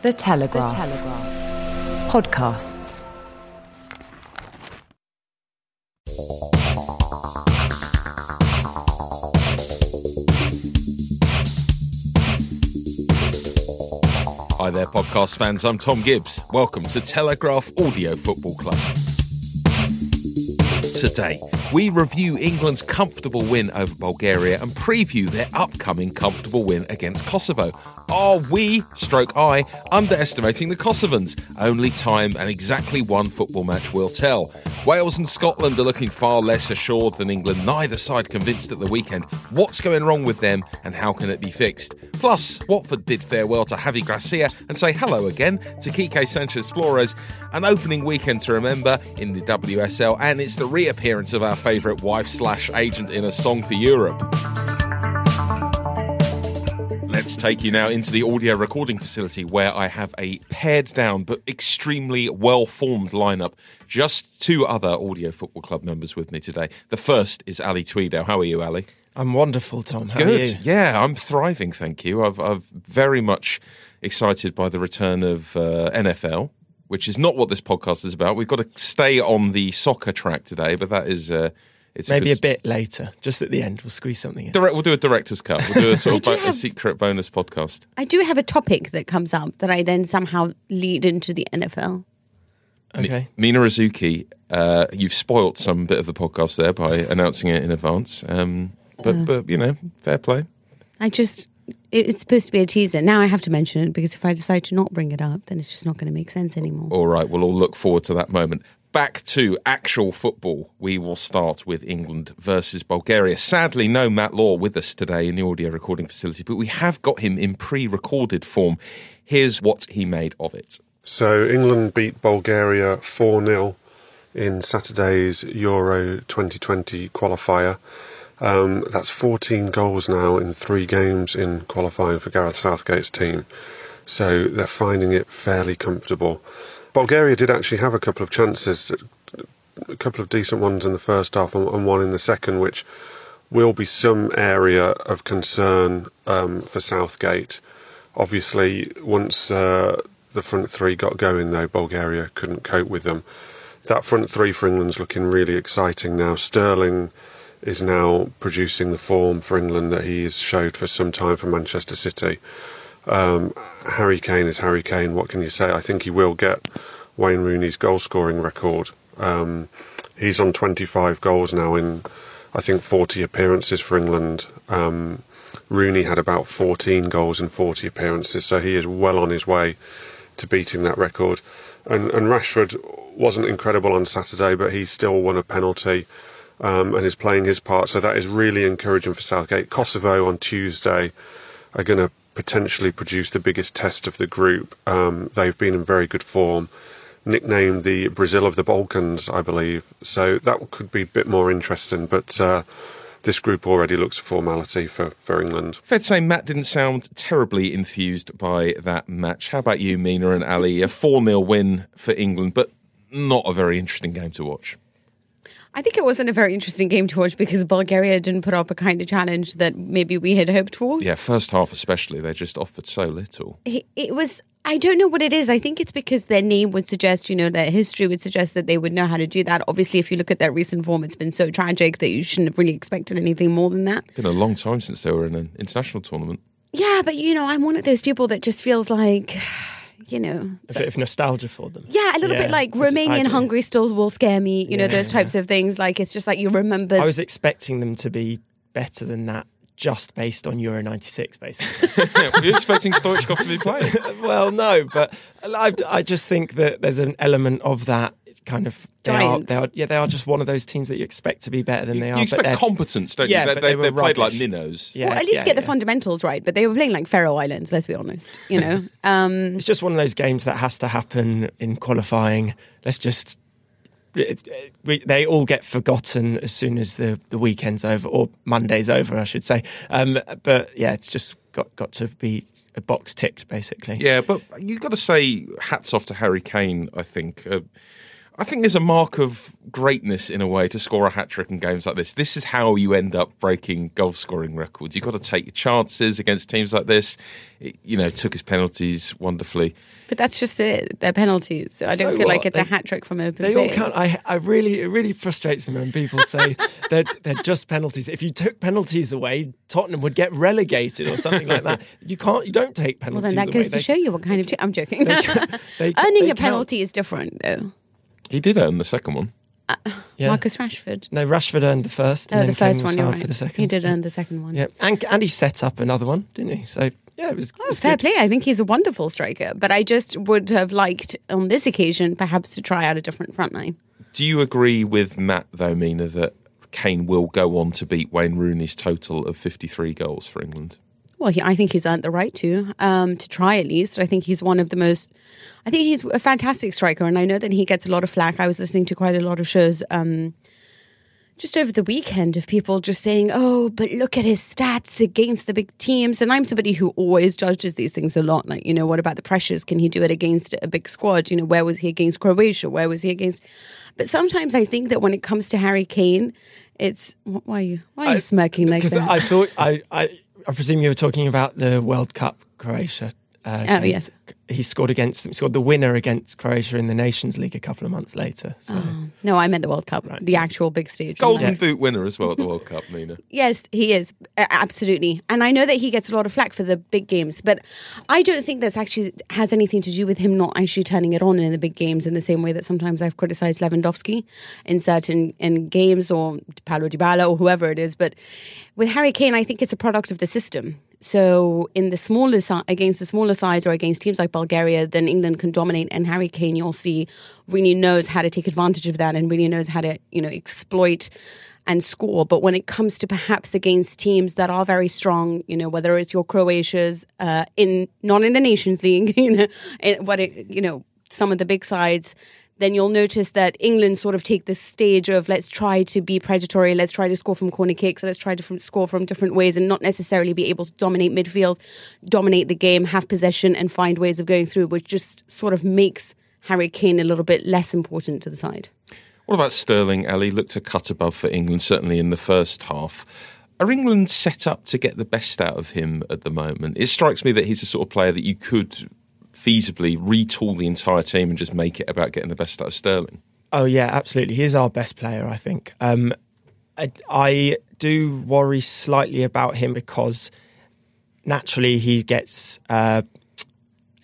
The Telegraph. The Telegraph. Podcasts. Hi there, podcast fans. I'm Tom Gibbs. Welcome to Telegraph Audio Football Club. Today, we review England's comfortable win over Bulgaria and preview their upcoming comfortable win against Kosovo. Are we, stroke I, underestimating the Kosovans? Only time and exactly one football match will tell. Wales and Scotland are looking far less assured than England, neither side convinced at the weekend. What's going wrong with them and how can it be fixed? Plus, Watford bid farewell to Javi Gracia and say hello again to Quique Sanchez Flores. An opening weekend to remember in the WSL, and it's the reappearance of our favourite wife slash agent in a song for Europe. Let's take you now into the audio recording facility where I have a pared down but extremely well formed lineup. Just two other Audio Football Club members with me today. The first is Ali Tweedale. How are you, Ali? I'm wonderful, Tom. How Good. are you? Yeah, I'm thriving, thank you. I've, I've very much excited by the return of uh, NFL, which is not what this podcast is about. We've got to stay on the soccer track today, but that is. Uh, it's Maybe good a bit later, just at the end. We'll squeeze something in. Direct, we'll do a director's cut. We'll do a sort of do bo- a secret bonus podcast. I do have a topic that comes up that I then somehow lead into the NFL. Okay. Mina Rzouki, uh, you've spoilt some bit of the podcast there by announcing it in advance. Um, but, but, you know, fair play. I just, it's supposed to be a teaser. Now I have to mention it because if I decide to not bring it up, then it's just not going to make sense anymore. All right, we'll all look forward to that moment. Back to actual football. We will start with England versus Bulgaria. Sadly, no Matt Law with us today in the audio recording facility, but we have got him in pre recorded form. Here's what he made of it. So England beat Bulgaria 4 0 in Saturday's Euro 2020 qualifier. Um, that's 14 goals now in three games in qualifying for Gareth Southgate's team. So they're finding it fairly comfortable. Bulgaria did actually have a couple of chances, a couple of decent ones in the first half and, one in the second, which will be some area of concern um, for Southgate. Obviously, once uh, the front three got going, though, Bulgaria couldn't cope with them. That front three for England's looking really exciting now. Sterling is now producing the form for England that he has showed for some time for Manchester City. Um, Harry Kane is Harry Kane. What can you say? I think he will get Wayne Rooney's goal scoring record. Um, he's on 25 goals now in, I think, 40 appearances for England. Um, Rooney had about 14 goals in 40 appearances, so he is well on his way to beating that record. And, and Rashford wasn't incredible on Saturday, but he still won a penalty um, and is playing his part. So that is really encouraging for Southgate. Kosovo on Tuesday are going to potentially produce the biggest test of the group. Um, they've been in very good form, nicknamed the Brazil of the Balkans, I believe. So that could be a bit more interesting. But uh, this group already looks a formality for, for England. Fair to say, Matt didn't sound terribly enthused by that match. How about you, Mina and Ali? A 4 0 win for England, but not a very interesting game to watch. I think it wasn't a very interesting game to watch because Bulgaria didn't put up a kind of challenge that maybe we had hoped for. Yeah, first half especially, they just offered so little. It, it was, I don't know what it is. I think it's because their name would suggest, you know, their history would suggest that they would know how to do that. Obviously, if you look at their recent form, it's been so tragic that you shouldn't have really expected anything more than that. It's been a long time since they were in an international tournament. Yeah, but you know, I'm one of those people that just feels like, you know, A bit of nostalgia for them. yeah, a little Yeah, bit like I do- I Romanian hungry stills will scare me. You know, those types of things. Like it's just like you remember. I was expecting them to be better than that just based on Euro 96, basically. Were you expecting Stoichkov to be playing? well, no, but I, I just think that there's an element of that kind of. They are, they are, yeah, they are just one of those teams that you expect to be better than they You are. but expect they're- competence, don't Yeah, you? They, but they, they were they played like rubbish. minnows. Yeah, well, at least yeah, get the fundamentals right. But they were playing like Faroe Islands. Let's be honest. You know. Um, It's just one of those games that has to happen in qualifying. Let's just. it- it- we- they all get forgotten as soon as the, the weekend's over or Monday's over, I should say. Um, but yeah, it's just got, got to be a box ticked, basically. Yeah, but you've got to say hats off to Harry Kane. I think. Uh, I think there's a mark of greatness in a way to score a hat trick in games like this. This is how you end up breaking goal scoring records. You've got to take your chances against teams like this. It, you know, took his penalties wonderfully. but that's just it. They're penalties. So I don't So feel like what? it's a hat trick from open They play. all count. I, I really, it really frustrates me when people say they're, they're just penalties. If you took penalties away, Tottenham would get relegated or something like that. You can't. You don't take penalties. Well, then that away. goes to They- show you what kind of. I'm joking. they- Earning they a count. penalty is different, though. He did earn the second one. Uh, yeah. Marcus Rashford. No, Rashford earned the first. Uh, and Oh, then the first one. You're right. for the second. He did earn the second one. Yeah, and and he set up another one, didn't he? So yeah, it was, it Oh, was fair good. play. I think he's a wonderful striker, but I just would have liked on this occasion perhaps to try out a different front line. Do you agree with Matt though, Mina, that Kane will go on to beat Wayne Rooney's total of 53 goals for England? Well, he, I think he's earned the right to, um, to try at least. I think he's one of the most. I think he's a fantastic striker, and I know that he gets a lot of flack. I was listening to quite a lot of shows um, just over the weekend of people just saying, "Oh, but look at his stats against the big teams." And I'm somebody who always judges these things a lot. Like, you know, what about the pressures? Can he do it against a big squad? You know, where was he against Croatia? Where was he against? But sometimes I think that when it comes to Harry Kane, it's why are you why are you I- smirking like Because that? I thought I, I I presume you were talking about the World Cup Croatia. Uh, Oh, yes. he scored against them. He scored the winner against Croatia in the Nations League a couple of months later. So Oh, no, I meant the World Cup, the actual big stage. Golden Yeah. Boot winner as well at the World Cup, Mina. Yes, he is. Absolutely. And I know that he gets a lot of flack for the big games, but I don't think that's actually has anything to do with him not actually turning it on in the big games in the same way that sometimes I've criticized Lewandowski in certain in games or Paulo Dybala or whoever it is. But with Harry Kane, I think it's a product of the system. So in the smaller si- against the smaller sides or against teams like Bulgaria, then England can dominate. And Harry Kane, you'll see, really knows how to take advantage of that and really knows how to you know exploit and score. But when it comes to perhaps against teams that are very strong, you know, whether it's your Croatia's uh, in not in the Nations League, you know, in, what it, you know, some of the big sides, then you'll notice that England sort of take this stage of let's try to be predatory, let's try to score from corner kicks, let's try to score from different ways, and not necessarily be able to dominate midfield, dominate the game, have possession, and find ways of going through, which just sort of makes Harry Kane a little bit less important to the side. What about Sterling? Ali looked a cut above for England, certainly in the first half. Are England set up to get the best out of him at the moment? It strikes me that he's the sort of player that you could feasibly retool the entire team and just make it about getting the best out of Sterling. Oh yeah, absolutely. He's our best player, I think. Um, I, I do worry slightly about him because naturally he gets uh,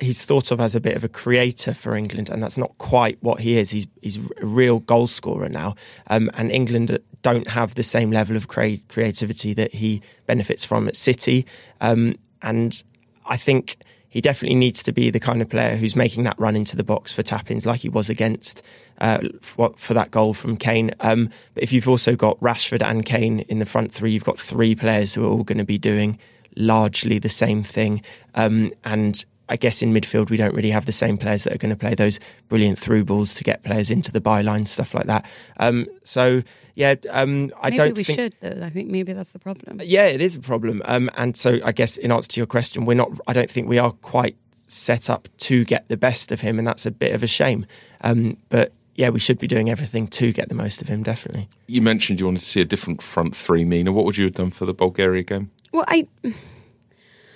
he's thought of as a bit of a creator for England, and that's not quite what he is. He's he's a real goal scorer now, um, and England don't have the same level of crea- creativity that he benefits from at City, um, and I think. He definitely needs to be the kind of player who's making that run into the box for tap-ins, like he was against uh, for, for that goal from Kane. Um, but if you've also got Rashford and Kane in the front three, you've got three players who are all going to be doing largely the same thing. Um, and I guess in midfield, we don't really have the same players that are going to play those brilliant through balls to get players into the byline, stuff like that. Um, so, yeah, um, I Maybe don't think we think. should though. I think maybe that's the problem. Yeah, it is a problem. Um, and so I guess in answer to your question, we're not. I don't think we are quite set up to get the best of him, and that's a bit of a shame. Um, but yeah, we should be doing everything to get the most of him. Definitely. You mentioned you wanted to see a different front three, Mina. What would you have done for the Bulgaria game? Well, I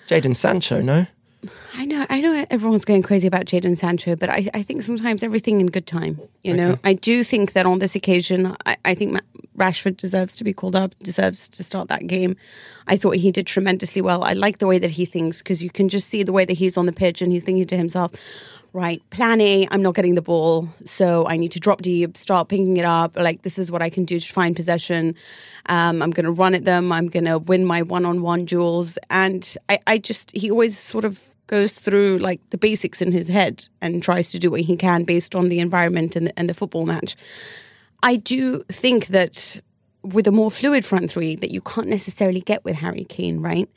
Jadon Sancho, no. I know, I know everyone's going crazy about Jadon Sancho, but I, I think sometimes everything in good time. You know, I do think that on this occasion, I, I think Rashford deserves to be called up, deserves to start that game. I thought he did tremendously well. I like the way that he thinks because you can just see the way that he's on the pitch and he's thinking to himself, right, plan A, I'm not getting the ball, so I need to drop deep, start picking it up. Like, this is what I can do to find possession. Um, I'm going to run at them. I'm going to win my one on one duels. And I, I just, he always sort of goes through like the basics in his head and tries to do what he can based on the environment and and the football match. I do think that with a more fluid front three that you can't necessarily get with Harry Kane, right?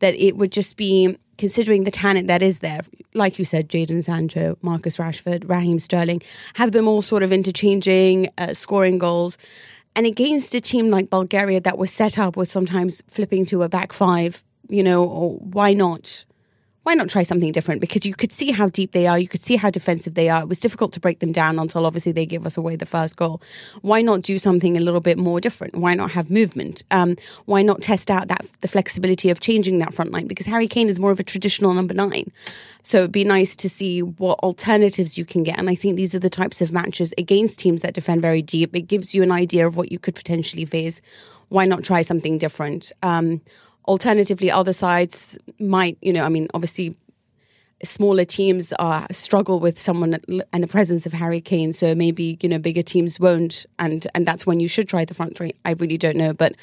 That it would just be considering the talent that is there, like you said, Jadon Sancho, Marcus Rashford, Raheem Sterling, have them all sort of interchanging, uh, scoring goals. And against a team like Bulgaria that was set up with sometimes flipping to a back five, you know, why not? Why not try something different? Because you could see how deep they are, you could see how defensive they are. It was difficult to break them down until obviously they give us away the first goal. Why not do something a little bit more different? Why not have movement? Um, why not test out that the flexibility of changing that front line? Because Harry Kane is more of a traditional number nine. So it'd be nice to see what alternatives you can get. And I think these are the types of matches against teams that defend very deep. It gives you an idea of what you could potentially face. Why not try something different? Um, alternatively, other sides might, you know, I mean, obviously smaller teams are struggle with someone and the presence of Harry Kane. So maybe you know bigger teams won't, and and that's when you should try the front three. I really don't know, but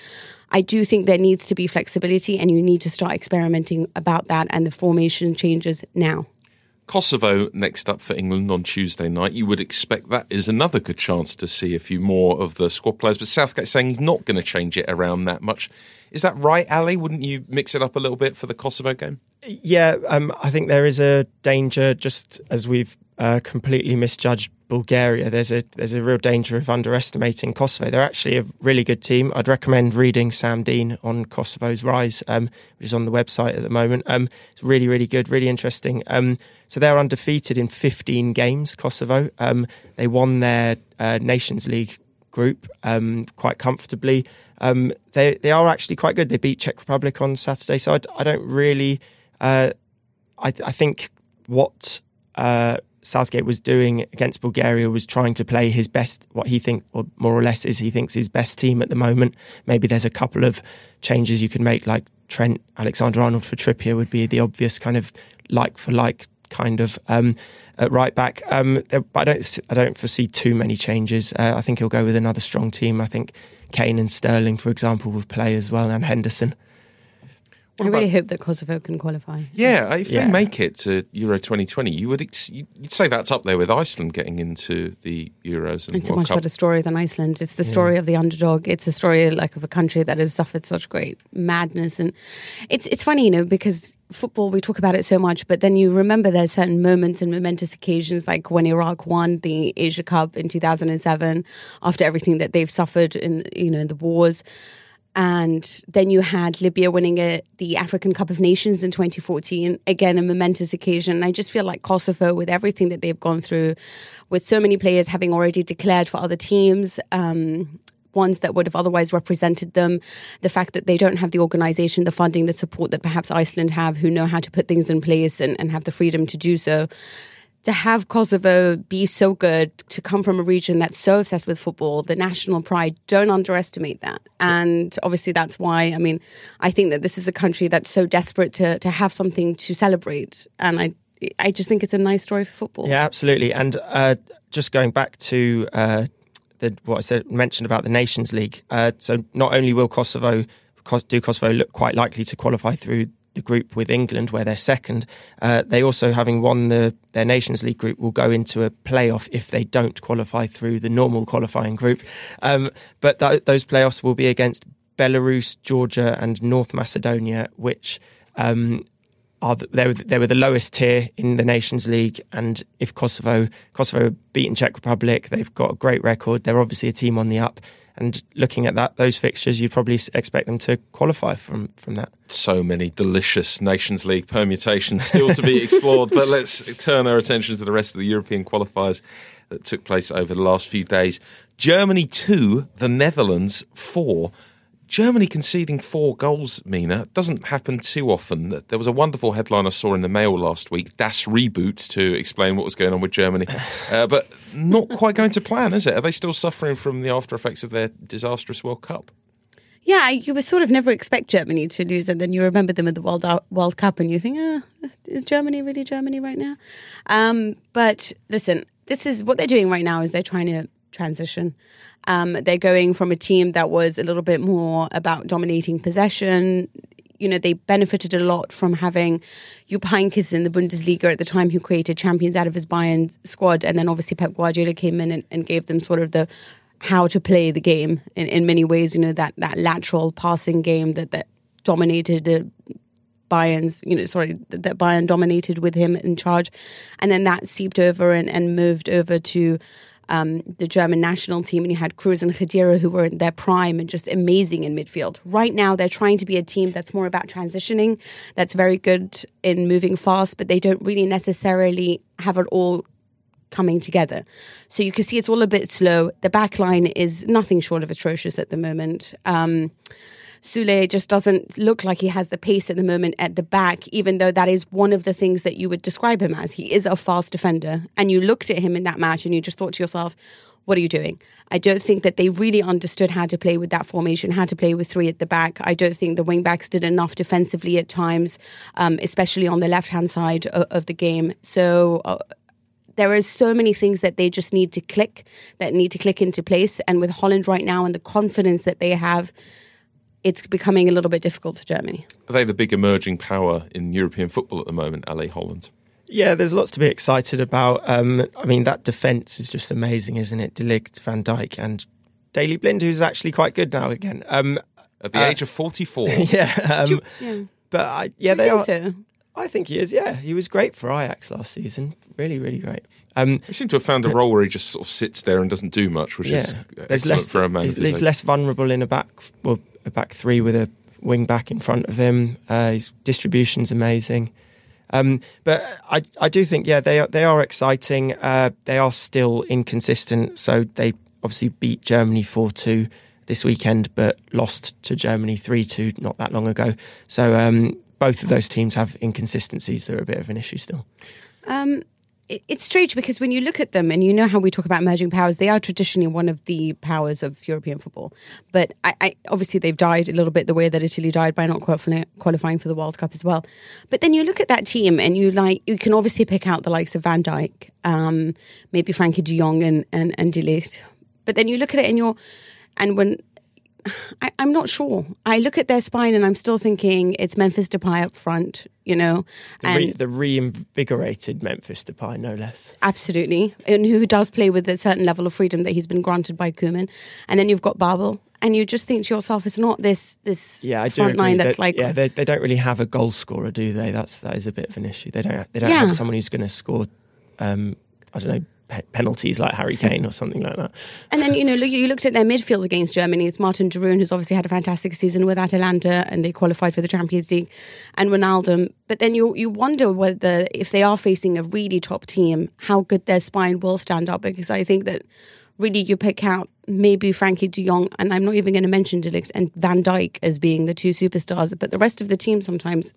I do think there needs to be flexibility, and you need to start experimenting about that and the formation changes now. Kosovo next up for England on Tuesday night. You would expect that is another good chance to see a few more of the squad players, but Southgate saying he's not going to change it around that much. Is that right, Ali? Wouldn't you mix it up a little bit for the Kosovo game? Yeah, um, I think there is a danger, just as we've uh, completely misjudged Bulgaria. There's a there's a real danger of underestimating Kosovo. They're actually a really good team. I'd recommend reading Sam Dean on Kosovo's rise, um, which is on the website at the moment. Um, it's really really good, really interesting. Um, so they're undefeated in 15 games. Kosovo. Um, they won their uh, Nations League group um, quite comfortably. Um, they they are actually quite good. They beat Czech Republic on Saturday, so I, I don't really. Uh, I, I think what uh, Southgate was doing against Bulgaria was trying to play his best, what he thinks, or more or less is he thinks his best team at the moment. Maybe there's a couple of changes you can make, like Trent Alexander Arnold for Trippier would be the obvious kind of like for like kind of um, right back. Um, I don't I don't foresee too many changes. Uh, I think he'll go with another strong team. I think Kane and Sterling, for example, would play as well, and Henderson. What I really hope that Kosovo can qualify. Yeah, if yeah. they make it to Euro 2020, you would ex- you'd say that's up there with Iceland getting into the Euros. it's World a much Cup. better story than Iceland. It's the story yeah. of the underdog. It's a story like of a country that has suffered such great madness, and it's it's funny, you know, because football we talk about it so much, but then you remember there's certain moments and momentous occasions, like when Iraq won the Asia Cup in 2007 after everything that they've suffered in you know in the wars. And then you had Libya winning a, the African Cup of Nations in 2014. Again, a momentous occasion. I just feel like Kosovo, with everything that they've gone through, with so many players having already declared for other teams, um, ones that would have otherwise represented them, the fact that they don't have the organization, the funding, the support that perhaps Iceland have, who know how to put things in place and, and have the freedom to do so to have Kosovo be so good, to come from a region that's so obsessed with football, the national pride, don't underestimate that. And obviously, that's why, I mean, I think that this is a country that's so desperate to, to have something to celebrate. And I, I just think it's a nice story for football. Yeah, absolutely. And uh, just going back to uh, the, what I said, mentioned about the Nations League. Uh, so not only will Kosovo do Kosovo look quite likely to qualify through the group with England, where they're second. Uh, they also, having won the their Nations League group, will go into a playoff if they don't qualify through the normal qualifying group. Um, but th- those playoffs will be against Belarus, Georgia, and North Macedonia, which um, are the, they, were, they were the lowest tier in the Nations League. And if Kosovo Kosovo beaten Czech Republic, they've got a great record. They're obviously a team on the up. And looking at that, those fixtures, you'd probably expect them to qualify from from that. So many delicious Nations League permutations still to be explored. but let's turn our attention to the rest of the European qualifiers that took place over the last few days. Germany two, the Netherlands four. Germany conceding four goals, Mina, doesn't happen too often. There was a wonderful headline I saw in the Mail last week, Das Reboot, to explain what was going on with Germany. Uh, but not quite going to plan, is it? Are they still suffering from the after effects of their disastrous World Cup? Yeah, you would sort of never expect Germany to lose, and then you remember them at the World World Cup, and you think, ah, is Germany really Germany right now? Um, but listen, this is what they're doing right now. Is they're trying to transition. Um, they're going from a team that was a little bit more about dominating possession. You know, they benefited a lot from having Jupp Heynckes in the Bundesliga at the time, who created champions out of his Bayern squad, and then obviously Pep Guardiola came in and, and gave them sort of the how to play the game in, in many ways. You know, that that lateral passing game that that dominated the Bayern's, you know, sorry, that Bayern dominated with him in charge. And then that seeped over and, and moved over to um, the German national team, and you had Kroos and Khedira who were in their prime and just amazing in midfield. Right now, they're trying to be a team that's more about transitioning, that's very good in moving fast, but they don't really necessarily have it all coming together. So you can see it's all a bit slow. The back line is nothing short of atrocious at the moment. Um, Sule just doesn't look like he has the pace at the moment at the back, even though that is one of the things that you would describe him as. He is a fast defender. And you looked at him in that match and you just thought to yourself, what are you doing? I don't think that they really understood how to play with that formation, how to play with three at the back. I don't think the wing backs did enough defensively at times, um, especially on the left hand side of, of, the game. So uh, there are so many things that they just need to click, that need to click into place. And with Holland right now and the confidence that they have, it's becoming a little bit difficult for Germany. Are they the big emerging power in European football at the moment, Ali Holland? Yeah, there's lots to be excited about. Um, I mean, that defence is just amazing, isn't it? De Ligt, Van Dijk, and Daley Blind, who's actually quite good now again. Um, At the uh, age of 44. yeah, um, yeah. But I, yeah, they are. So? I think he is. Yeah, he was great for Ajax last season. Really, really great. Um, he seemed to have found a role where he just sort of sits there and doesn't do much, which yeah, is excellent less, for a man. He's, he's less vulnerable in a back, well, a back three with a wing back in front of him. Uh, his distribution's amazing. Um, but I, I do think, yeah, they are, they are exciting. Uh, they are still inconsistent. So they obviously beat Germany 4 2 this weekend, but lost to Germany 3 2 not that long ago. So um, both of those teams have inconsistencies that are a bit of an issue still. Um, it's strange because when you look at them and you know how we talk about emerging powers, they are traditionally one of the powers of European football. But I, I, obviously they've died a little bit the way that Italy died by not qualifying for the World Cup as well. But then you look at that team and you like you can obviously pick out the likes of Van Dijk, um, maybe Frenkie De Jong and and and But then you look at it and you're and when I, am not sure. I look at their spine and I'm still thinking it's Memphis Depay up front, you know. The, re, the reinvigorated Memphis Depay, no less. Absolutely. And who does play with a certain level of freedom that he's been granted by Koeman. And then you've got Babel. And you just think to yourself, it's not this this yeah, I front line that's that, like yeah they, they don't really have a goal scorer, do they? That's that is a bit of an issue. They don't they don't yeah. have someone who's going to score. Um, I don't know pe- penalties like Harry Kane or something like that. And then you know look, you looked at their midfield against Germany. It's Marten de Roon, who's obviously had a fantastic season with Atalanta, and they qualified for the Champions League, and Ronaldo. But then you you wonder whether if they are facing a really top team, how good their spine will stand up. Because I think that really you pick out maybe Frenkie De Jong, and I'm not even going to mention De Ligt and Van Dijk as being the two superstars, but the rest of the team sometimes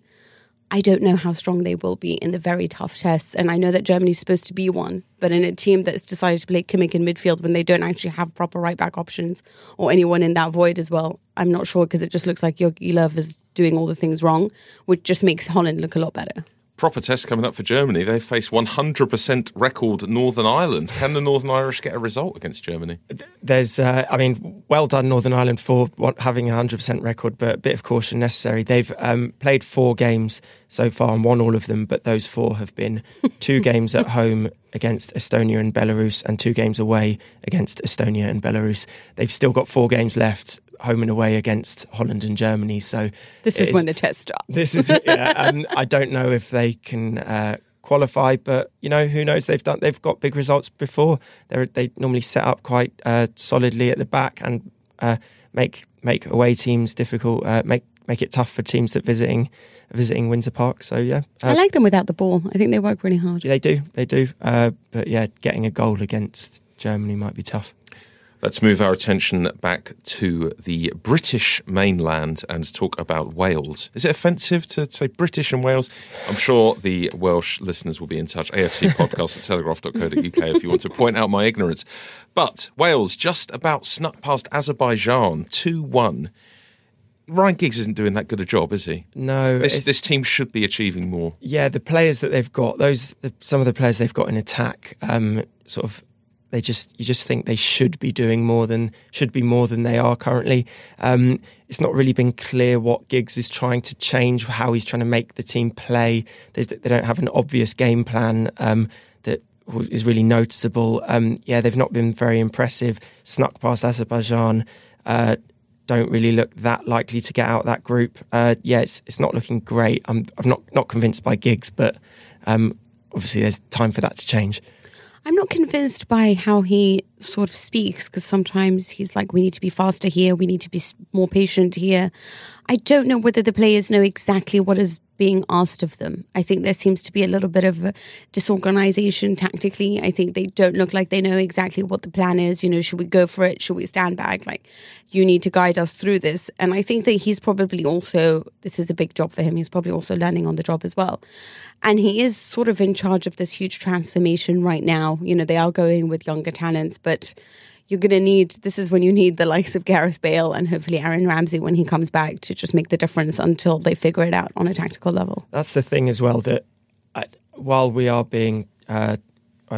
I don't know how strong they will be in the very tough tests. And I know that Germany's supposed to be one, but in a team that's decided to play Kimmich in midfield when they don't actually have proper right back options or anyone in that void as well, I'm not sure because it just looks like Jogi Löw is doing all the things wrong, which just makes Holland look a lot better proper test coming up for Germany. They face 100% record Northern Ireland. Can the Northern Irish get a result against Germany? There's, uh, I mean, well done Northern Ireland for having a 100% record, but a bit of caution necessary. They've um, played four games so far and won all of them, but those four have been two games at home against Estonia and Belarus and two games away against Estonia and Belarus. They've still got four games left home and away against Holland and Germany. So this is, is, when the test starts. This is yeah. um, I don't know if they can uh, qualify, but you know who knows? They've done. They've got big results before. They they normally set up quite uh, solidly at the back and uh, make make away teams difficult. Uh, make make it tough for teams that visiting visiting Windsor Park. So yeah, I like them without the ball. I think they work really hard. They do. They do. Uh, but yeah, getting a goal against Germany might be tough. Let's move our attention back to the British mainland and talk about Wales. Is it offensive to say British and Wales? I'm sure the Welsh listeners will be in touch. AFC podcast at telegraph.co.uk if you want to point out my ignorance. But Wales just about snuck past Azerbaijan 2 1. Ryan Giggs isn't doing that good a job, is he? No, This, this team should be achieving more. yeah, the players that they've got, those the, some of the players they've got in attack, um, sort of, they just you just think they should be doing more than should be more than they are currently. Um, it's not really been clear what Giggs is trying to change, how he's trying to make the team play. They, they don't have an obvious game plan um, that is really noticeable. Um, yeah, they've not been very impressive. Snuck past Azerbaijan. Uh, don't really look that likely to get out of that group. Uh, yeah, it's it's not looking great. I'm I'm not not convinced by Giggs, but um, obviously there's time for that to change. I'm not convinced by how he sort of speaks because sometimes he's like, we need to be faster here, we need to be more patient here. I don't know whether the players know exactly what is being asked of them. I think there seems to be a little bit of disorganization tactically. I think they don't look like they know exactly what the plan is. You know, should we go for it? Should we stand back? Like, you need to guide us through this. And I think that he's probably also, this is a big job for him. He's probably also learning on the job as well. And he is sort of in charge of this huge transformation right now. You know, they are going with younger talents, but you're going to need this is when you need the likes of Gareth Bale and hopefully Aaron Ramsey when he comes back to just make the difference until they figure it out on a tactical level. That's the thing as well that uh, while we are being uh,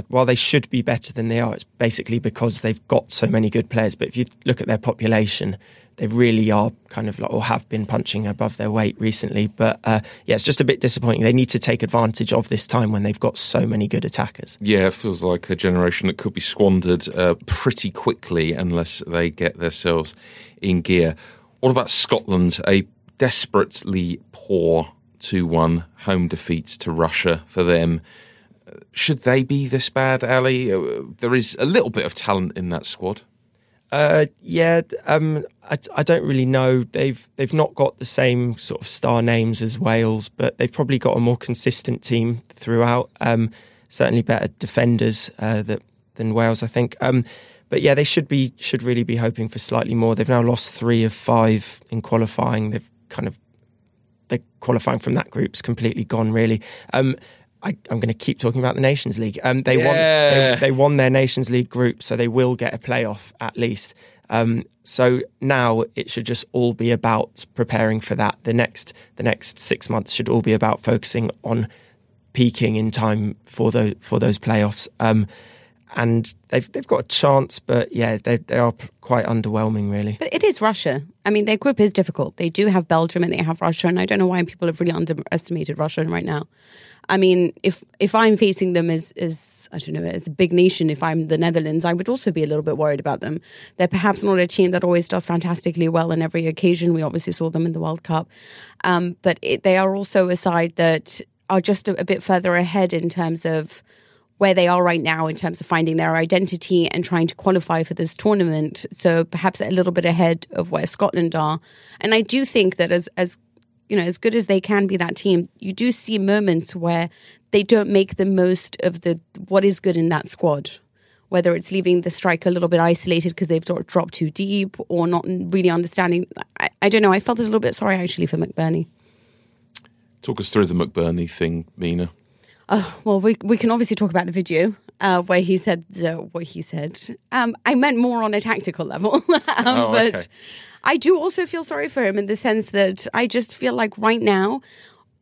while they should be better than they are, it's basically because they've got so many good players. But if you look at their population, they really are kind of like or have been punching above their weight recently. But uh, yeah, it's just a bit disappointing. They need to take advantage of this time when they've got so many good attackers. Yeah, it feels like a generation that could be squandered uh, pretty quickly unless they get themselves in gear. What about Scotland? A desperately poor 2 1 home defeat to Russia for them. Should they be this bad, Ali? Uh, There is a little bit of talent in that squad. Uh, yeah, um, I, I don't really know. They've they've not got the same sort of star names as Wales, but they've probably got a more consistent team throughout. Um, certainly better defenders uh, that, than Wales, I think. Um, but yeah, they should be should really be hoping for slightly more. They've now lost three of five in qualifying. They've kind of they're qualifying from that group's completely gone. Really. Um, I, I'm going to keep talking about the Nations League. Um, they won. They, they won their Nations League group, so they will get a playoff at least. Um, so now it should just all be about preparing for that. The next the next six months should all be about focusing on peaking in time for those for those playoffs. Um, and they've they've got a chance, but yeah, they they are quite underwhelming, really. But it is Russia. I mean, their group is difficult. They do have Belgium and they have Russia, and I don't know why people have really underestimated Russia right now. I mean, if if I'm facing them as as I don't know as a big nation, if I'm the Netherlands, I would also be a little bit worried about them. They're perhaps not a team that always does fantastically well in every occasion. We obviously saw them in the World Cup, um, but it, they are also a side that are just a, a bit further ahead in terms of where they are right now in terms of finding their identity and trying to qualify for this tournament. So perhaps a little bit ahead of where Scotland are. And I do think that as as you know, as good as they can be that team, you do see moments where they don't make the most of the what is good in that squad. Whether it's leaving the striker a little bit isolated because they've sort of dropped too deep or not really understanding. I, I don't know. I felt a little bit sorry actually for McBurnie. Talk us through the McBurnie thing, Mina. Oh, well, we we can obviously talk about the video uh, where he said uh, what he said. Um, I meant more on a tactical level, um, Oh, okay. but I do also feel sorry for him in the sense that I just feel like right now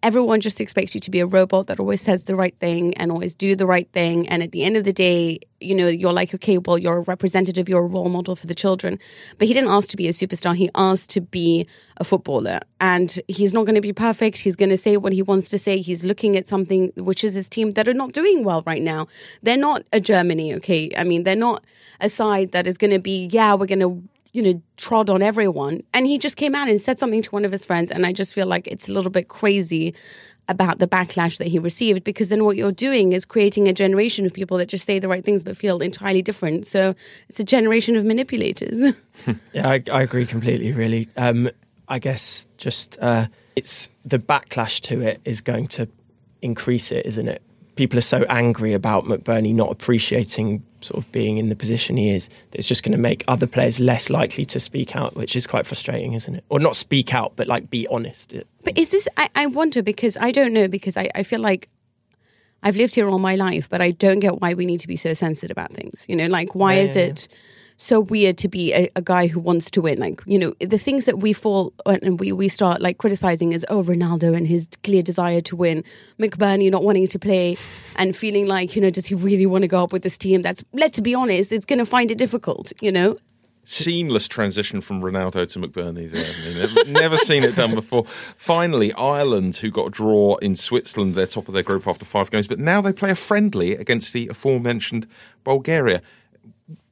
everyone just expects you to be a robot that always says the right thing and always do the right thing. And at the end of the day, you know, you're like, okay, well, you're a representative, you're a role model for the children. But he didn't ask to be a superstar. He asked to be a footballer. And he's not going to be perfect. He's going to say what he wants to say. He's looking at something, which is his team that are not doing well right now. They're not a Germany, okay? I mean, they're not a side that is going to be, yeah, we're going to you know, trod on everyone. And he just came out and said something to one of his friends. And I just feel like it's a little bit crazy about the backlash that he received because then what you're doing is creating a generation of people that just say the right things but feel entirely different. So it's a generation of manipulators. Yeah, I, I agree completely. Really, um, I guess just uh, it's the backlash to it is going to increase it, isn't it? People are so angry about McBurnie not appreciating sort of being in the position he is, that it's just going to make other players less likely to speak out, which is quite frustrating, isn't it? Or not speak out, but like be honest. But is this? I, I wonder because I don't know because I, I feel like I've lived here all my life, but I don't get why we need to be so sensitive about things. You know, like why Yeah, is yeah, it so weird to be a, a guy who wants to win? Like, you know, the things that we fall and we, we start like criticizing is oh Ronaldo and his clear desire to win, McBurnie not wanting to play and feeling like, you know, does he really want to go up with this team? That's let's be honest, it's gonna find it difficult, you know? Seamless transition from Ronaldo to McBurnie there. I mean, never, never seen it done before. Finally, Ireland, who got a draw in Switzerland, they're top of their group after five games, but now they play a friendly against the aforementioned Bulgaria.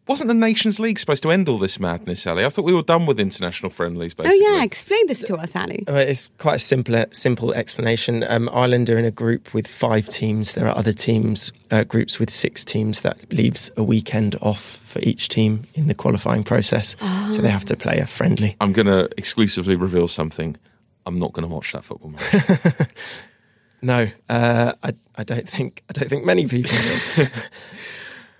Wasn't the Nations League supposed to end all this madness, Ali? I thought we were done with international friendlies, Oh yeah, explain this to us, Ali. Well, it's quite a simple, simple explanation. Um, Ireland are in a group with five teams. There are other teams, uh, groups with six teams. That leaves a weekend off for each team in the qualifying process. So they have to play a friendly. I'm going to exclusively reveal something. I'm not going to watch that football match. No, uh, I, I don't think I don't think many people.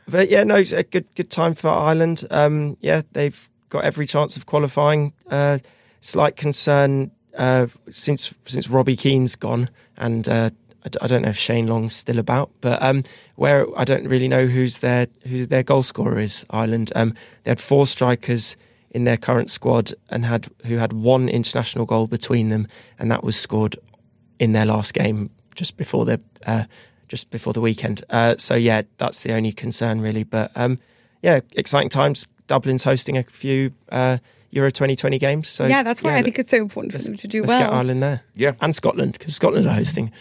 but yeah, no, it's a good good time for Ireland. Um, yeah, they've got every chance of qualifying. Uh, slight concern uh, since since Robbie Keane's gone, and uh, I, I don't know if Shane Long's still about, but um, where I don't really know who's their who their goal scorer is. Ireland. Um, they had four strikers in their current squad and had who had one international goal between them, and that was scored in their last game just before the uh, just before the weekend. Uh, so yeah, that's the only concern really. But um, yeah, exciting times. Dublin's hosting a few uh, Euro 2020 games. So yeah, that's why I think it's so important for them to do let's well. get Ireland there. Yeah. and Scotland because Scotland are hosting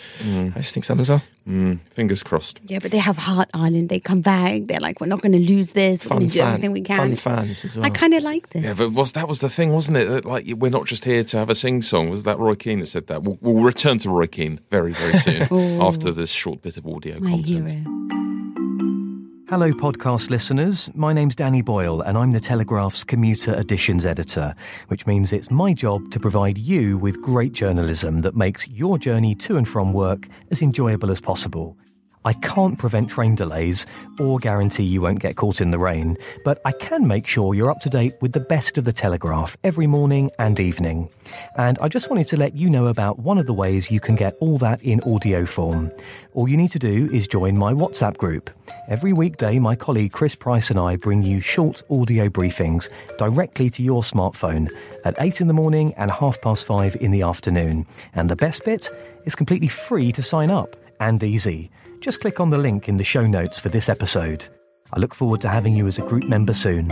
hosting some as well. Mm, fingers crossed. Yeah, but they have heart, Ireland. They come back. They're like, we're not going to lose this. We're going to do everything we can. fun fans as well. I kind of like this. Yeah, but was that was the thing, wasn't it? That, like we're not just here to have a sing song. Was that Roy Keane that said that? We'll, we'll return to Roy Keane very very soon after this short bit of audio My content. hero. Hello, podcast listeners. My name's Danny Boyle, and I'm the Telegraph's commuter editions editor, which means it's my job to provide you with great journalism that makes your journey to and from work as enjoyable as possible. I can't prevent train delays or guarantee you won't get caught in the rain, but I can make sure you're up to date with the best of the Telegraph every morning and evening. And I just wanted to let you know about one of the ways you can get all that in audio form. All you need to do is join my WhatsApp group. Every weekday, my colleague Chris Price and I bring you short audio briefings directly to your smartphone at 8 in the morning and half past 5 in the afternoon. And the best bit is completely free to sign up and easy. Just click on the link in the show notes for this episode. I look forward to having you as a group member soon.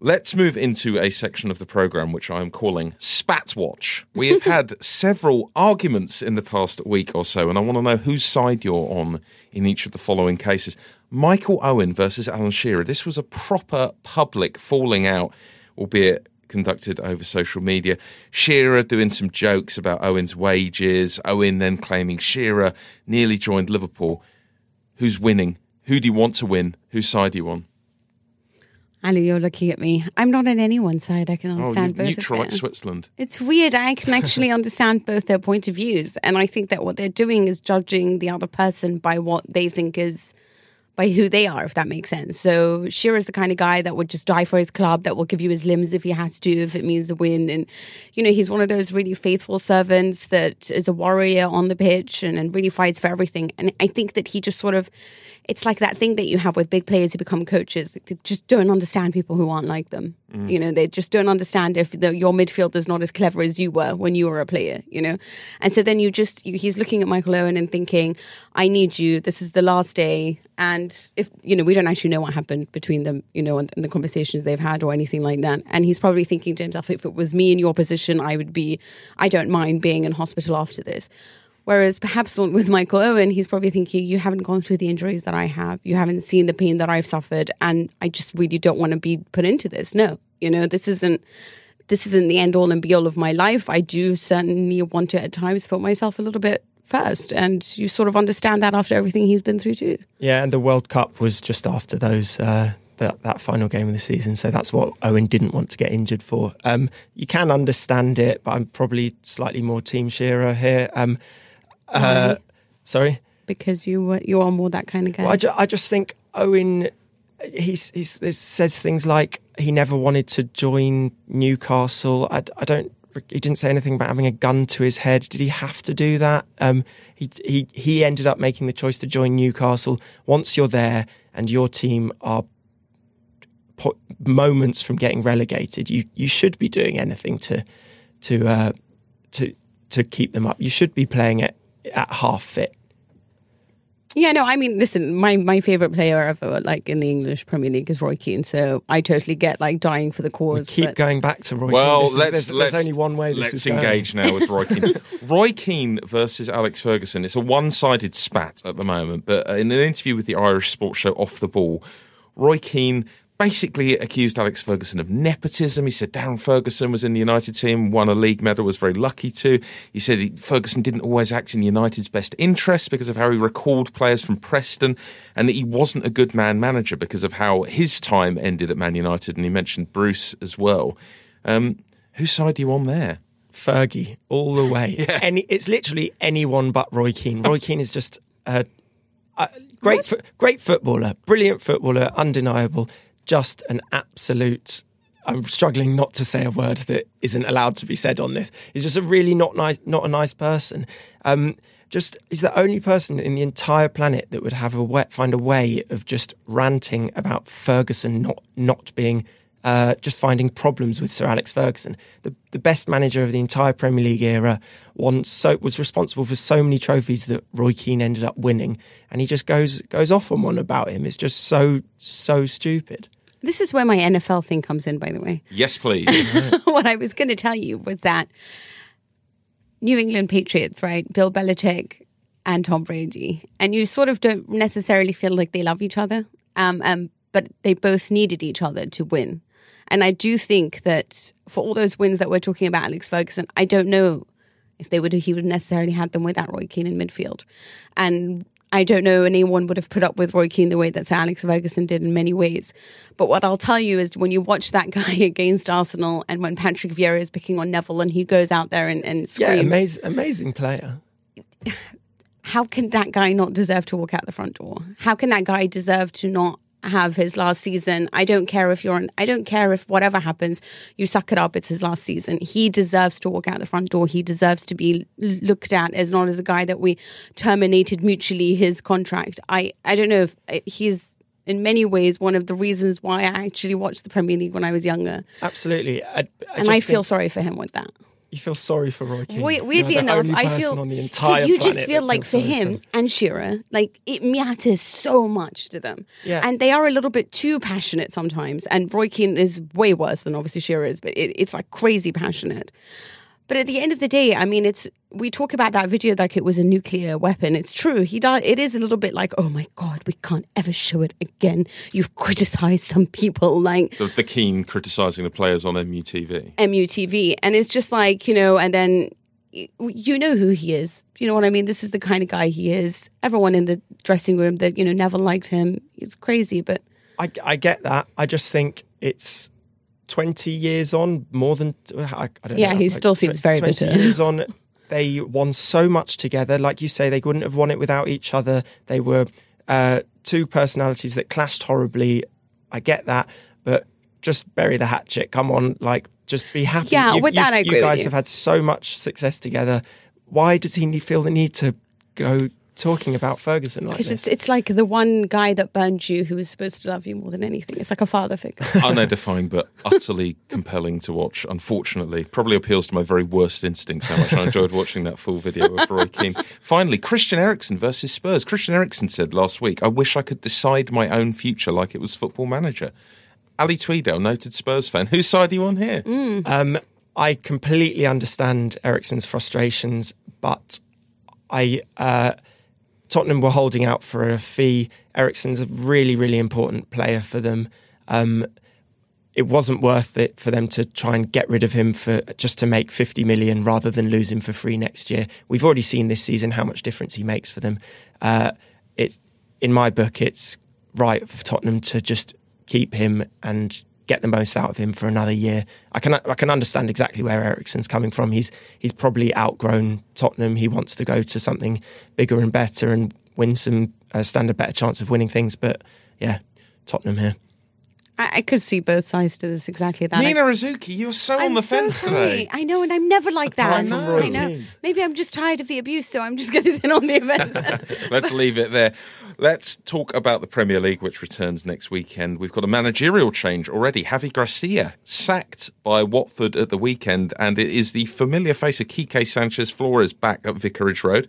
Let's move into a section of the program which I'm calling Spat Watch. We have had several arguments in the past week or so, and I want to know whose side you're on in each of the following cases. Michael Owen versus Alan Shearer. This was a proper public falling out, albeit conducted over social media. Shearer doing some jokes about Owen's wages, Owen then claiming Shearer nearly joined Liverpool. Who's winning? Who do you want to win? Whose side are you on? Ali, you're looking at me. I'm not on anyone's side. I can Oh, understand you both neutral like. Switzerland. It's weird. I can actually understand both their point of views. And I think that what they're doing is judging the other person by what they think is by who they are, if that makes sense. So Shearer's the kind of guy that would just die for his club, that will give you his limbs if he has to, if it means a win. And, you know, he's one of those really faithful servants that is a warrior on the pitch and, and really fights for everything. And I think that he just sort of, it's like that thing that you have with big players who become coaches. They just don't understand people who aren't like them. Mm. You know, they just don't understand if the, your midfield is not as clever as you were when you were a player, you know? And so then you just, you, he's looking at Michael Owen and thinking, I need you. This is the last day. And if, you know, we don't actually know what happened between them, you know, and, and the conversations they've had or anything like that. And he's probably thinking to himself, if it was me in your position, I would be, I don't mind being in hospital after this. Whereas perhaps with Michael Owen, he's probably thinking, you haven't gone through the injuries that I have. You haven't seen the pain that I've suffered. And I just really don't want to be put into this. No, you know, this isn't. This isn't the end all and be all of my life. I do certainly want to at times put myself a little bit first. And you sort of understand that after everything he's been through too. Yeah, and the World Cup was just after those uh, that that final game of the season, so that's what Owen didn't want to get injured for. Um, you can understand it, but I'm probably slightly more Team Shearer here. Um, Uh, sorry. because you were you are more that kind of guy. Well, I, ju- I just think Owen, he's, he's, he says things like he never wanted to join Newcastle. I, I don't. He didn't say anything about having a gun to his head. Did he have to do that? Um, he he he ended up making the choice to join Newcastle. Once you're there and your team are po- moments from getting relegated, you you should be doing anything to to uh, to to keep them up. You should be playing it at half fit. Yeah, no, I mean, listen, my, my favorite player ever, like in the English Premier League, is Roy Keane. So I totally get like dying for the We cause. keep but- going back to Roy. Well, Keane. This let's, there's, let's there's only one way. This let's is going. engage now with Roy Keane. Roy Keane versus Alex Ferguson. It's a one-sided spat at the moment, but in an interview with the Irish sports show Off the Ball, Roy Keane basically accused Alex Ferguson of nepotism. He said Darren Ferguson was in the United team, won a league medal, was very lucky to. He said he, Ferguson didn't always act in United's best interest because of how he recalled players from Preston, and that he wasn't a good man manager because of how his time ended at Man United. And he mentioned Bruce as well. Um, whose side are you on there? Fergie all the way. Any, it's literally anyone but Roy Keane. Roy Keane is just a, a great, great footballer, brilliant footballer, undeniable. Just an absolute. I'm struggling not to say a word that isn't allowed to be said on this. He's just a really not nice, not a nice person. Um, just he's the only person in the entire planet that would have a way, find a way of just ranting about Ferguson not not being uh, just finding problems with Sir Alex Ferguson, the the best manager of the entire Premier League era, won so was responsible for so many trophies that Roy Keane ended up winning, and he just goes goes off on one about him. It's just so so stupid. This is where my NFL thing comes in, by the way. Yes, please. what I was going to tell you was that New England Patriots, right? Bill Belichick and Tom Brady. And you sort of don't necessarily feel like they love each other, um, um, but they both needed each other to win. And I do think that for all those wins that we're talking about, Alex Ferguson, I don't know if they would he would necessarily had them without Roy Keane in midfield. And I don't know anyone would have put up with Roy Keane the way that Sir Alex Ferguson did in many ways. But what I'll tell you is when you watch that guy against Arsenal and when Patrick Vieira is picking on Neville and he goes out there and, and Yeah, amazing, amazing player. how can that guy not deserve to walk out the front door? How can that guy deserve to not have his last season? I don't care if you're an, I don't care if whatever happens, you suck it up. It's his last season. He deserves to walk out the front door. He deserves to be looked at as not as a guy that we terminated mutually his contract. I, I don't know if uh, he's in many ways one of the reasons why I actually watched the Premier League when I was younger. Absolutely, I, I and I feel sorry for him with that. You feel sorry for Roy Keane. We- weirdly You're the enough, only I person feel on the entire you just feel like for feels sorry him and Shearer, like it matters so much to them, Yeah. and they are a little bit too passionate sometimes. And Roy Keane is way worse than obviously Shearer is, but it, it's like crazy passionate. But at the end of the day, I mean, it's we talk about that video like it was a nuclear weapon. It's true. He does. It is a little bit like, oh my god, we can't ever show it again. You've criticized some people, like the, the Keane criticising the players on MUTV. MUTV. And it's just like, you know, and then you know who he is. You know what I mean? This is the kind of guy he is. Everyone in the dressing room that, you know, never liked him. It's crazy, but I, I get that. I just think it's 20 years on, more than. I, I don't Yeah, know, he still seems very 20 bitter. years on, they won so much together. Like you say, they wouldn't have won it without each other. They were uh, two personalities that clashed horribly. I get that, but just bury the hatchet. Come on, like, just be happy. Yeah, You- with you- that, I agree You guys you. have had so much success together. Why does he feel the need to go talking about Ferguson like this? it's, it's like the one guy that burned you who was supposed to love you more than anything. It's like a father figure. Unedifying but utterly compelling to watch. Unfortunately, probably appeals to my very worst instincts. How much I enjoyed watching that full video of Roy Keane. Finally, Christian Eriksen versus Spurs. Christian Eriksen said last week, "I wish I could decide my own future like it was Football Manager." Ali Tweedale, noted Spurs fan. Whose side are you on here? Um, I completely understand Eriksen's frustrations, but I uh, Tottenham were holding out for a fee. Eriksen's a really, really important player for them. Um, it wasn't worth it for them to try and get rid of him for just to make 50 million rather than lose him for free next year. We've already seen this season how much difference he makes for them. Uh, it's in my book, it's right for Tottenham to just keep him and get the most out of him for another year. I can I can understand exactly where Eriksen's coming from. He's he's probably outgrown Tottenham. He wants to go to something bigger and better and win some uh, stand a better chance of winning things. But yeah, Tottenham here. I, I could see both sides to this exactly that. Mina I, Rzouki, you're so I'm on the so fence sorry. today. I know, and I'm never like that. I know. I know. Maybe I'm just tired of the abuse, so I'm just going to sit on the event. Let's leave it there. Let's talk about the Premier League, which returns next weekend. We've got a managerial change already. Javi Gracia sacked by Watford at the weekend, and it is the familiar face of Quique Sanchez Flores back at Vicarage Road.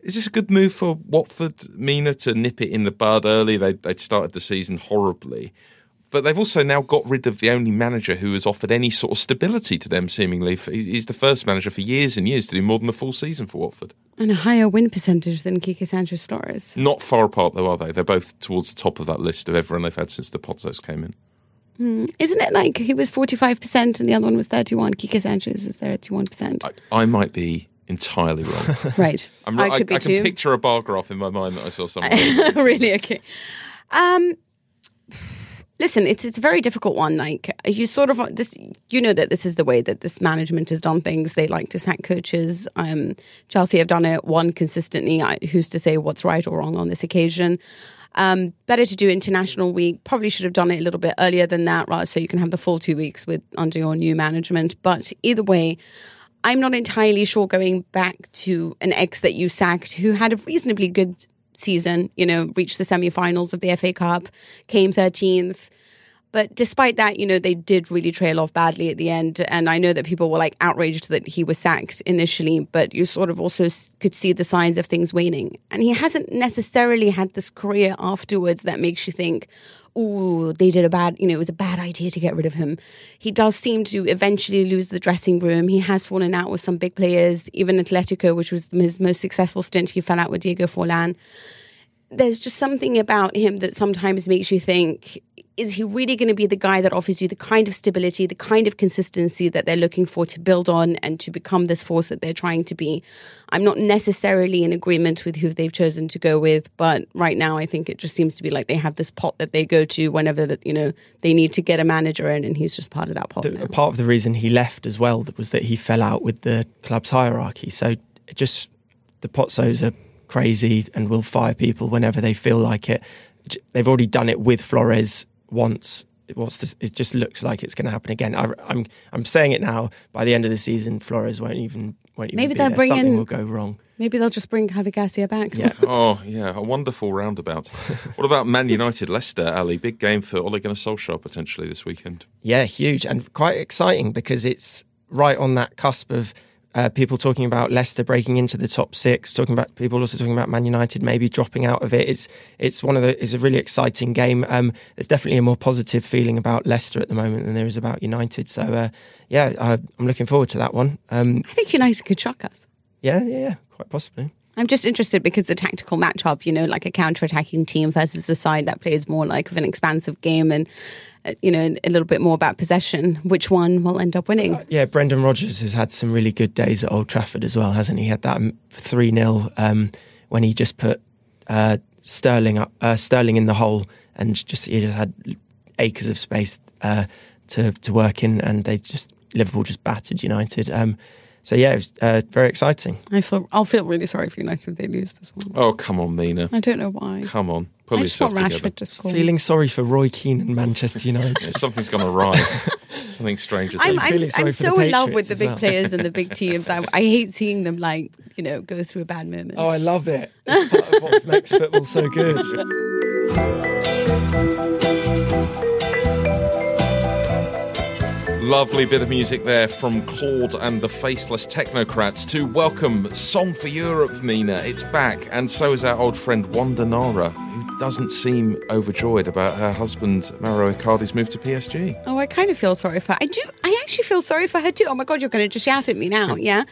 Is this a good move for Watford, Mina, to nip it in the bud early? They, they'd started the season horribly. But they've also now got rid of the only manager who has offered any sort of stability to them, seemingly. He's the first manager for years and years to do more than a full season for Watford. and a higher win percentage than Quique Sanchez Flores. Not far apart, though, are they? They're both towards the top of that list of everyone they've had since the Pozzos came in. Isn't it like he was 45% and the other one was 31? Quique Sanchez is 31%. I, I might be entirely wrong. right. I'm, I I, could be I can too. picture a bar graph in my mind that I saw somewhere. really okay um listen it's it's a very difficult one like you sort of this you know that this is the way that this management has done things they like to sack coaches um chelsea have done it one consistently I, who's to say what's right or wrong on this occasion um, better to do international week. Probably should have done it a little bit earlier than that, right? So you can have the full two weeks with under your new management. But either way, I'm not entirely sure going back to an ex that you sacked who had a reasonably good season, you know, reached the semi-finals of the FA Cup, came 13th. But despite that, you know, they did really trail off badly at the end. And I know that people were like outraged that he was sacked initially, but you sort of also could see the signs of things waning. And he hasn't necessarily had this career afterwards that makes you think, oh, they did a bad, you know, it was a bad idea to get rid of him. He does seem to eventually lose the dressing room. He has fallen out with some big players, even Atletico, which was his most successful stint. He fell out with Diego Forlan. There's just something about him that sometimes makes you think, is he really going to be the guy that offers you the kind of stability, the kind of consistency that they're looking for to build on and to become this force that they're trying to be? I'm not necessarily in agreement with who they've chosen to go with, but right now I think it just seems to be like they have this pot that they go to whenever that you know they need to get a manager in, and he's just part of that pot. the, part of the reason he left as well was that he fell out with the club's hierarchy. So it just the Pozzos are crazy and will fire people whenever they feel like it. They've already done it with Flores once. It, this, it just looks like it's going to happen again. I, I'm I'm saying it now. By the end of the season, Flores won't even won't even Maybe be they'll there. bring Something in- will go wrong. Maybe they'll just bring Javi Gracia back. Yeah. Oh, yeah, a wonderful roundabout. what about Man United Leicester, Ali? Big game for Ole Gunnar Solskjaer potentially this weekend. Yeah, huge and quite exciting because it's right on that cusp of uh, people talking about Leicester breaking into the top six, talking about people also talking about Man United maybe dropping out of it. It's it's one of the it's a really exciting game. Um, there's definitely a more positive feeling about Leicester at the moment than there is about United. So uh, yeah, I, I'm looking forward to that one. Um, I think United could shock us. yeah, yeah, yeah, quite possibly. I'm just interested because the tactical matchup, you know, like a counter-attacking team versus a side that plays more like of an expansive game and, uh, you know, a little bit more about possession. Which one will end up winning? Yeah, Brendan Rodgers has had some really good days at Old Trafford as well, hasn't he? He had that three 0 um, when he just put uh, Sterling up, uh, Sterling in the hole, and just he just had acres of space uh, to to work in, and they just Liverpool just battered United. Um, so yeah, it was uh, very exciting. I feel I'll feel really sorry for United if they lose this one. Oh, come on, Mina. I don't know why. Come on. Pull I just yourself want together. Rashford to score. Feeling sorry for Roy Keane and Manchester United. Yeah, Something's gone awry. Something strange has I'm. I'm, feeling sorry I'm so in love with the big well. players and the big teams. I, I hate seeing them like you know go through a bad moment. oh, I love it. It's part of what makes football so good. Lovely bit of music there from Claude and the Faceless Technocrats to welcome Song for Europe, Mina. It's back, and so is our old friend Wanda Nara, who doesn't seem overjoyed about her husband Mauro Icardi's move to PSG. Oh, I kind of feel sorry for her. I do. I actually feel sorry for her too. Oh my god, you're going to just shout at me now. Yeah,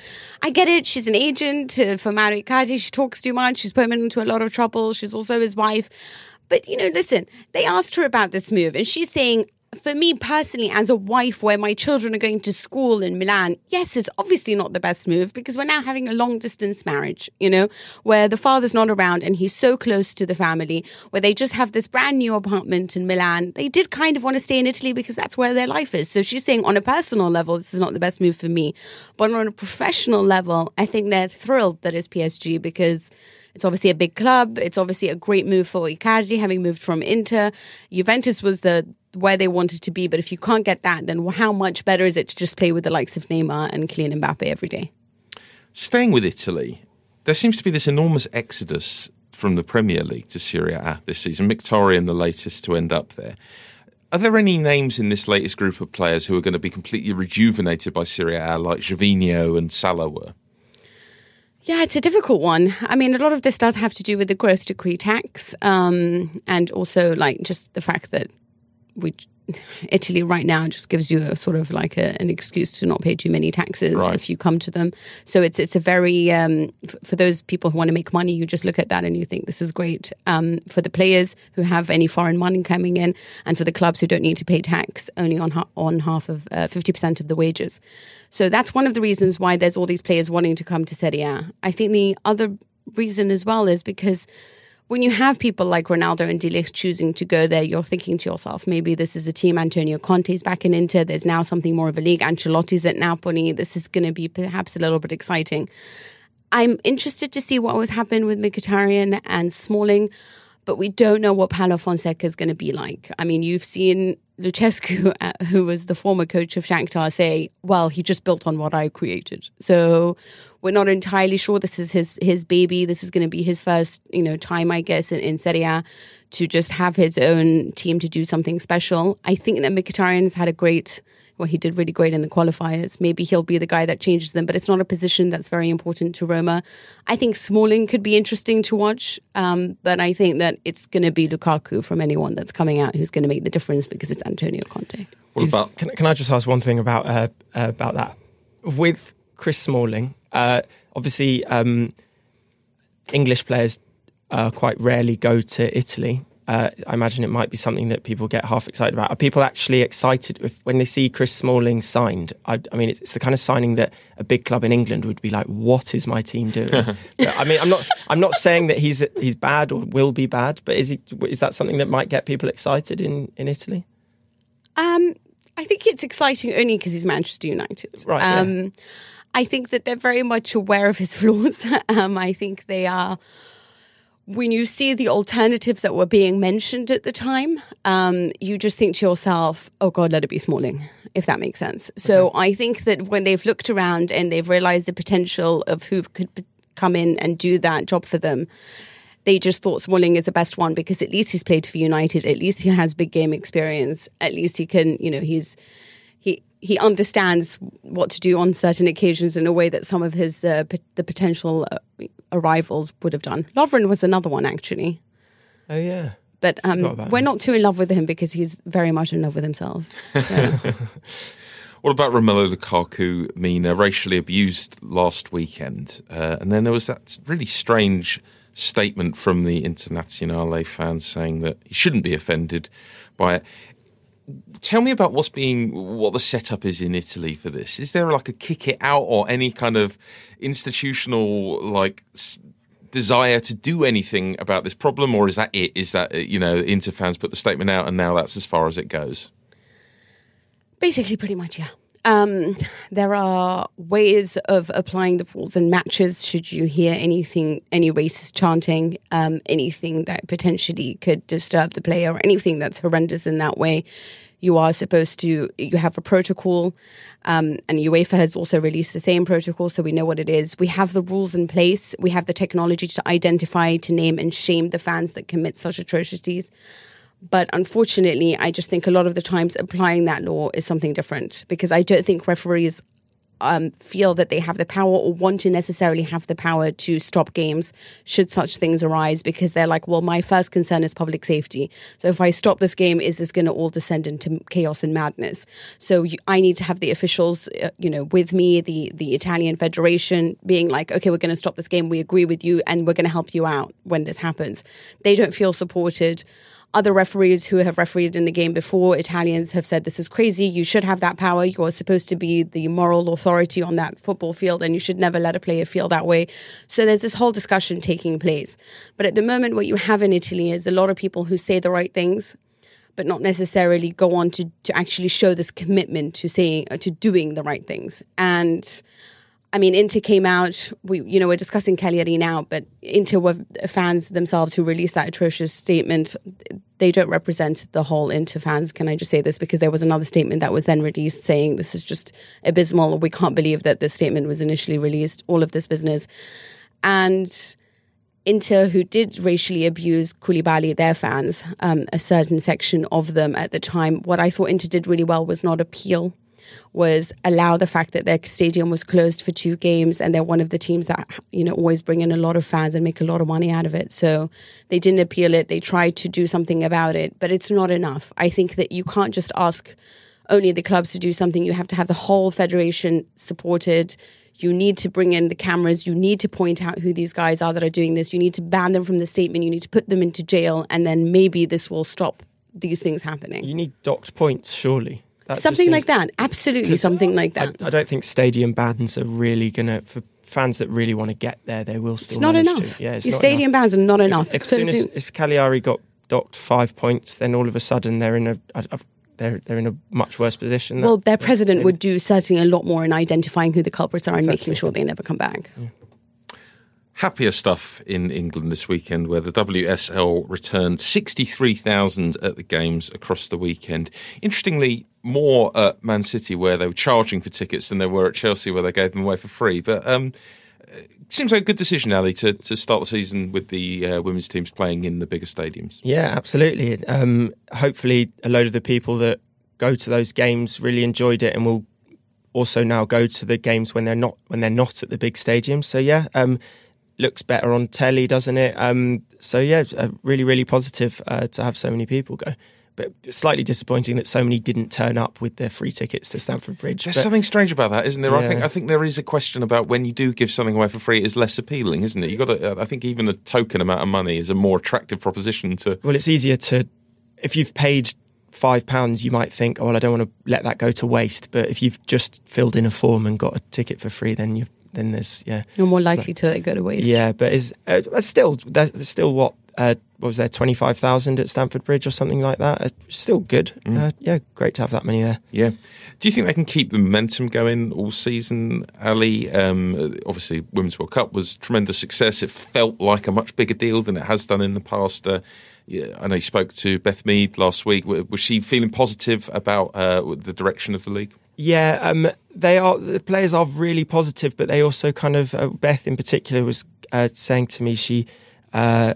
I get it. She's an agent for Mario Icardi. She talks too much. She's put him into a lot of trouble. She's also his wife. But you know, listen. They asked her about this move, and she's saying. For me personally, as a wife where my children are going to school in Milan, yes, it's obviously not the best move because we're now having a long distance marriage, you know, where the father's not around and he's so close to the family, where they just have this brand new apartment in Milan. They did kind of want to stay in Italy because that's where their life is. So she's saying, on a personal level, this is not the best move for me. But on a professional level, I think they're thrilled that it's PSG because it's obviously a big club. It's obviously a great move for Icardi, having moved from Inter. Juventus was the where they wanted to be, but if you can't get that, then how much better is it to just play with the likes of Neymar and Kylian Mbappe every day? Staying with Italy, there seems to be this enormous exodus from the Premier League to Serie A this season. Mkhitaryan, the latest to end up there. Are there any names in this latest group of players who are going to be completely rejuvenated by Serie A, like Gervinho and Salah were? Yeah, it's a difficult one. I mean, a lot of this does have to do with the growth decree tax, um, and also like just the fact that we Italy right now just gives you a sort of like a, an excuse to not pay too many taxes Right. if you come to them. So it's it's a very um, f- for those people who want to make money, you just look at that and you think this is great um, for the players who have any foreign money coming in, and for the clubs who don't need to pay tax only on ha- on half of uh, fifty percent of the wages. So that's one of the reasons why there's all these players wanting to come to Serie A. I think the other reason as well is because when you have people like Ronaldo and De choosing to go there, you're thinking to yourself, maybe this is a team. Antonio Conte's back in Inter. There's now something more of a league. Ancelotti's at Napoli. This is going to be perhaps a little bit exciting. I'm interested to see what was happening with Mkhitaryan and Smalling, but we don't know what Paulo Fonseca is going to be like. I mean, you've seen Lucescu, uh, who was the former coach of Shakhtar, say, "Well, he just built on what I created." So we're not entirely sure this is his his baby. This is going to be his first, you know, time, I guess, in, in Serie A to just have his own team to do something special. I think that Mkhitaryan's had a great well, he did really great in the qualifiers. Maybe he'll be the guy that changes them, but it's not a position that's very important to Roma. I think Smalling could be interesting to watch, um, but I think that it's going to be Lukaku from anyone that's coming out who's going to make the difference because it's Antonio Conte. What Is- about Can, can I just ask one thing about uh, uh, about that? With Chris Smalling, uh, obviously, um, English players uh, quite rarely go to Italy. Uh, I imagine it might be something that people get half excited about. Are people actually excited if, when they see Chris Smalling signed? I, I mean, it's, it's the kind of signing that a big club in England would be like, "What is my team doing?" But, I mean, I'm not. I'm not saying that he's he's bad or will be bad, but is he? Is that something that might get people excited in in Italy? Um, I think it's exciting only because he's Manchester United. Right, yeah. I think that they're very much aware of his flaws. um, I think they are. When you see the alternatives that were being mentioned at the time, um, you just think to yourself, "Oh God, let it be Smalling," if that makes sense. So I think that when they've looked around and they've realised the potential of who could p- come in and do that job for them, they just thought Smalling is the best one because at least he's played for United. At least he has big game experience. At least he can, you know, he's he understands what to do on certain occasions in a way that some of his uh, p- the potential uh, arrivals would have done. Lovren was another one actually, Oh yeah. but um, we're him. not too in love with him because he's very much in love with himself. Yeah. What about Romelu Lukaku uh, racially abused last weekend? Uh, and then there was that really strange statement from the Internazionale fans saying that he shouldn't be offended by it. Tell me about what's being, what the setup is in Italy for this. Is there like a kick it out or any kind of institutional like s- desire to do anything about this problem, or is that it? Is that uh, you know Inter fans put the statement out and now that's as far as it goes? Basically, pretty much, yeah. Um, there are ways of applying the rules in matches. Should you hear anything, any racist chanting, um, anything that potentially could disturb the player, or anything that's horrendous in that way, you are supposed to. You have a protocol, um, and UEFA has also released the same protocol, so we know what it is. We have the rules in place. We have the technology to identify, to name, and shame the fans that commit such atrocities. But unfortunately, I just think a lot of the times applying that law is something different because I don't think referees um, feel that they have the power or want to necessarily have the power to stop games should such things arise because they're like, well, my first concern is public safety. So if I stop this game, is this going to all descend into chaos and madness? So you, I need to have the officials, uh, you know, with me, the the Italian Federation, being like, okay, we're going to stop this game. We agree with you, and we're going to help you out when this happens. They don't feel supported. Other referees who have refereed in the game before, Italians, have said this is crazy. You should have that power. You're supposed to be the moral authority on that football field, and you should never let a player feel that way. So there's this whole discussion taking place. But at the moment, what you have in Italy is a lot of people who say the right things, but not necessarily go on to to actually show this commitment to saying uh, to doing the right things. And I mean, Inter came out. We, you know, we're discussing Cagliari now, but Inter were fans themselves who released that atrocious statement. They don't represent the whole Inter fans. Can I just say this because there was another statement that was then released saying this is just abysmal. We can't believe that this statement was initially released. All of this business, and Inter, who did racially abuse Koulibaly, their fans, um, a certain section of them at the time. What I thought Inter did really well was not appeal was allow the fact that their stadium was closed for two games and they're one of the teams that you know always bring in a lot of fans and make a lot of money out of it. So they didn't appeal it. They tried to do something about it but it's not enough. I think that you can't just ask only the clubs to do something. You have to have the whole federation supported. You need to bring in the cameras. You need to point out who these guys are that are doing this. You need to ban them from the statement. You need to put them into jail and then maybe this will stop these things happening. You need docked points, surely. That something seems- like that Absolutely, something like that I don't think stadium bans are really gonna for fans that really want to get there. They will still. it's not enough To. Yeah, your stadium enough. bans are not enough If, if soon as if Cagliari got docked five points, then all of a sudden they're in a I- I've- they're they're in a much worse position. well their president would do certainly a lot more in identifying who the culprits are and Exactly. making sure they never come back Happier stuff in England this weekend, where the WSL returned 63,000 at the games across the weekend. Interestingly, more at Man City, where they were charging for tickets, than there were at Chelsea, where they gave them away for free. But um, it seems like a good decision, Ali, to, to start the season with the uh, women's teams playing in the bigger stadiums. Yeah, absolutely. Um, hopefully, a load of the people that go to those games really enjoyed it, and will also now go to the games when they're not when they're not at the big stadiums. So yeah, um, looks better on telly, doesn't it? Um, so yeah, really, really positive uh, to have so many people go. But slightly disappointing that so many didn't turn up with their free tickets to Stamford Bridge. There's But- something strange about that, isn't there? I think I think there is a question about when you do give something away for free, it is less appealing, isn't it? You got to. I think even a token amount of money is a more attractive proposition to. Well, it's easier to if you've paid five pounds, you might think, oh, well, I don't want to let that go to waste. But if you've just filled in a form and got a ticket for free, then you then there's yeah you're more likely to let it go to waste yeah. But it's uh, it's still there's still what uh, what was there twenty five thousand at Stamford Bridge or something like that. Uh, still good. Uh, yeah, great to have that many there. Yeah. Do you think they can keep the momentum going all season, Ali? Um, obviously, Women's World Cup was tremendous success. It felt like a much bigger deal than it has done in the past. Uh, yeah, I know you spoke to Beth Mead last week. Was she feeling positive about uh, the direction of the league? Yeah, um, they are. The players are really positive, but they also kind of. Uh, Beth, in particular, was uh, saying to me she uh,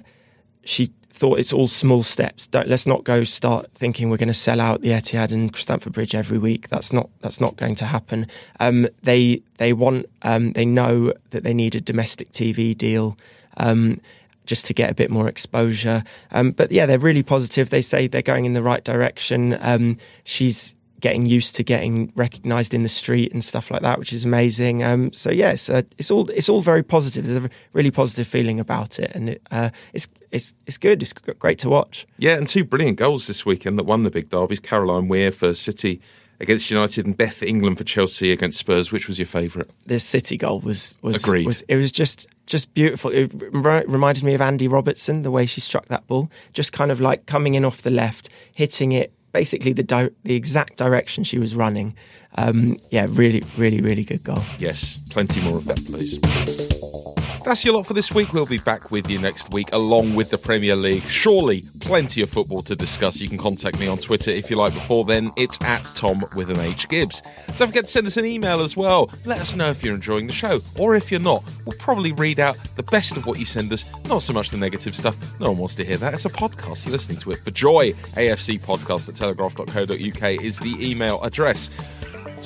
she thought it's all small steps. Don't, let's not go start thinking we're going to sell out the Etihad and Stamford Bridge every week. That's not that's not going to happen. Um, they they want um, they know that they need a domestic TV deal. Um, just to get a bit more exposure. Um, but yeah, they're really positive. They say they're going in the right direction. Um, she's getting used to getting recognised in the street and stuff like that, which is amazing. Um, so yes, uh, it's all it's all very positive. There's a really positive feeling about it, and it, uh, it's it's it's good. It's great to watch. Yeah, and two brilliant goals this weekend that won the big derbies. Caroline Weir for City against United and Beth England for Chelsea against Spurs. Which was your favourite? This City goal was was Agreed. was it was just just beautiful. It re- reminded me of Andy Robertson the way she struck that ball, just kind of like coming in off the left, hitting it basically the di- the exact direction she was running. Um, yeah, really, really, really good goal. Yes, plenty more of that, please. That's your lot for this week. We'll be back with you next week along with the Premier League. Surely plenty of football to discuss. You can contact me on Twitter if you like. Before then, it's at Tom with an H Gibbs. Don't forget to send us an email as well. Let us know if you're enjoying the show, or if you're not. We'll probably read out the best of what you send us, not so much the negative stuff. No one wants to hear that. It's a podcast. You're listening to it for joy. AFC podcast at telegraph.co.uk is the email address.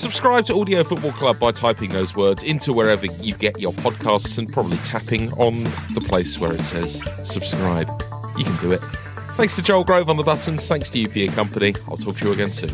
Subscribe to Audio Football Club by typing those words into wherever you get your podcasts and probably tapping on the place where it says subscribe. You can do it. Thanks to Joel Grove on the buttons. Thanks to you for your company. I'll talk to you again soon.